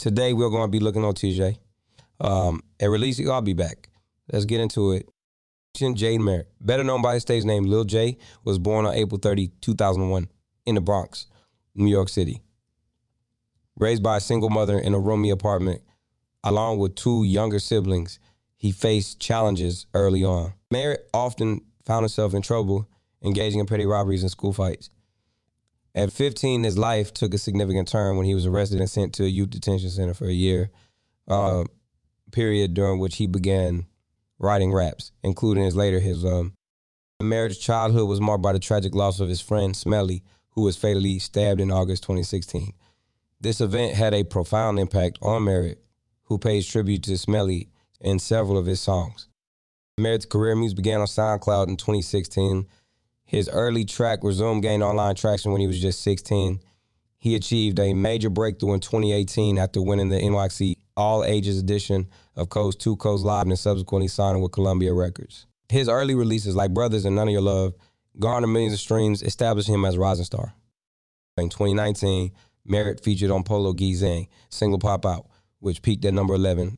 Today we're going to be looking on Tjay. Um, at release, I'll be back. Let's get into it. Jade Merritt, better known by his stage name Lil Tjay, was born on April 30, 2001, in the Bronx, New York City. Raised by a single mother in a roomy apartment, along with two younger siblings, he faced challenges early on. Merritt often found himself in trouble, engaging in petty robberies and school fights. At 15, his life took a significant turn when he was arrested and sent to a youth detention center for a year, uh, period during which he began writing raps, including his later his um. Merritt's childhood was marked by the tragic loss of his friend Smelly, who was fatally stabbed in August 2016. This event had a profound impact on Merritt, who pays tribute to Smelly in several of his songs. Merritt's career music began on SoundCloud in 2016. His early track Resume gained online traction when he was just 16. He achieved a major breakthrough in 2018 after winning the NYC All Ages edition of Coast 2 Coast Live and subsequently signing with Columbia Records. His early releases like Brothers and None of Your Love garnered millions of streams, establishing him as a rising star. In 2019, Merritt featured on Polo G single Pop Out, which peaked at number 11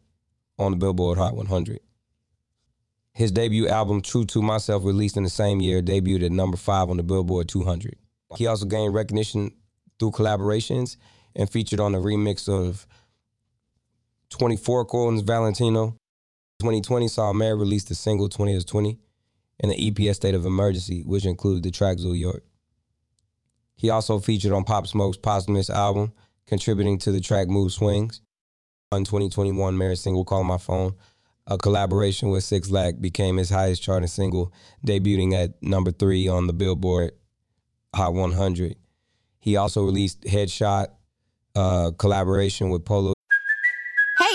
on the Billboard Hot 100. His debut album, True to Myself, released in the same year, debuted at number five on the Billboard 200. He also gained recognition through collaborations and featured on a remix of 24kGoldn's Valentino. 2020 saw Merritt release the single 20 as 20 and the EPS State of Emergency, which included the track New York. He also featured on Pop Smoke's posthumous album, contributing to the track Mood Swings. On 2021, Merritt's single Call My Phone, a collaboration with 6LACK, became his highest charting single, debuting at number three on the Billboard Hot 100. He also released Headshot, uh, collaboration with Polo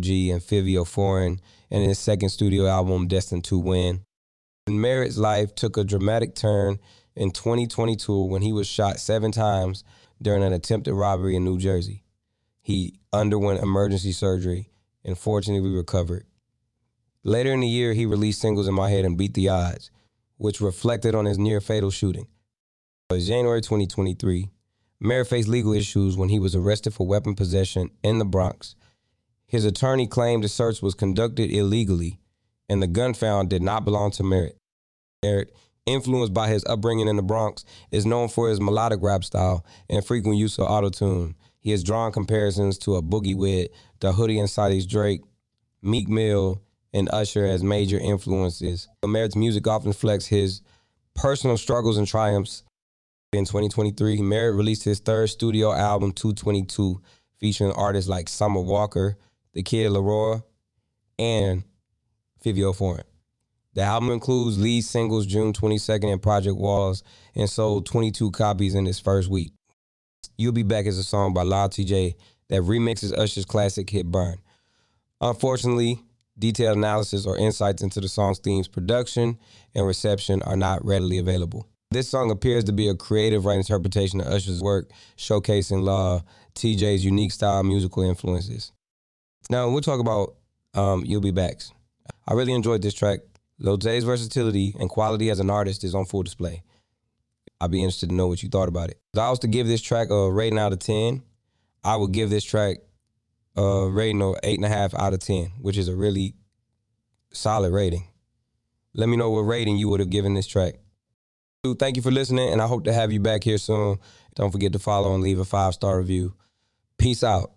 G and Fivio Foreign and his second studio album, Destined to Win. Merritt's life took a dramatic turn in 2022 when he was shot seven times during an attempted robbery in New Jersey. He underwent emergency surgery and fortunately recovered. Later in the year, he released singles in My Head and Beat the Odds, which reflected on his near fatal shooting. In January 2023, Merritt faced legal issues when he was arrested for weapon possession in the Bronx his attorney claimed the search was conducted illegally and the gun found did not belong to Merritt. Merritt, influenced by his upbringing in the Bronx, is known for his melodic rap style and frequent use of autotune. He has drawn comparisons to a Boogie Wit da Hoodie and Side's Drake, Meek Mill, and Usher as major influences. Merritt's music often reflects his personal struggles and triumphs. In 2023, Merritt released his third studio album, 222, featuring artists like Summer Walker, the Kid LAROI, and Fivio Foreign. The album includes lead singles June 22nd and Project Walls and sold 22 copies in its first week. You'll Be Back is a song by Lil Tjay that remixes Usher's classic hit Burn. Unfortunately, detailed analysis or insights into the song's themes, production, and reception are not readily available. This song appears to be a creative right interpretation of Usher's work, showcasing Lil Tjay's unique style musical influences. Now we'll talk about um, You'll Be Backs. I really enjoyed this track. Lil versatility and quality as an artist is on full display. I'd be interested to know what you thought about it. If I was to give this track a rating out of 10, I would give this track a rating of 8.5 out of 10, which is a really solid rating. Let me know what rating you would have given this track. Dude, thank you for listening, and I hope to have you back here soon. Don't forget to follow and leave a five star review. Peace out.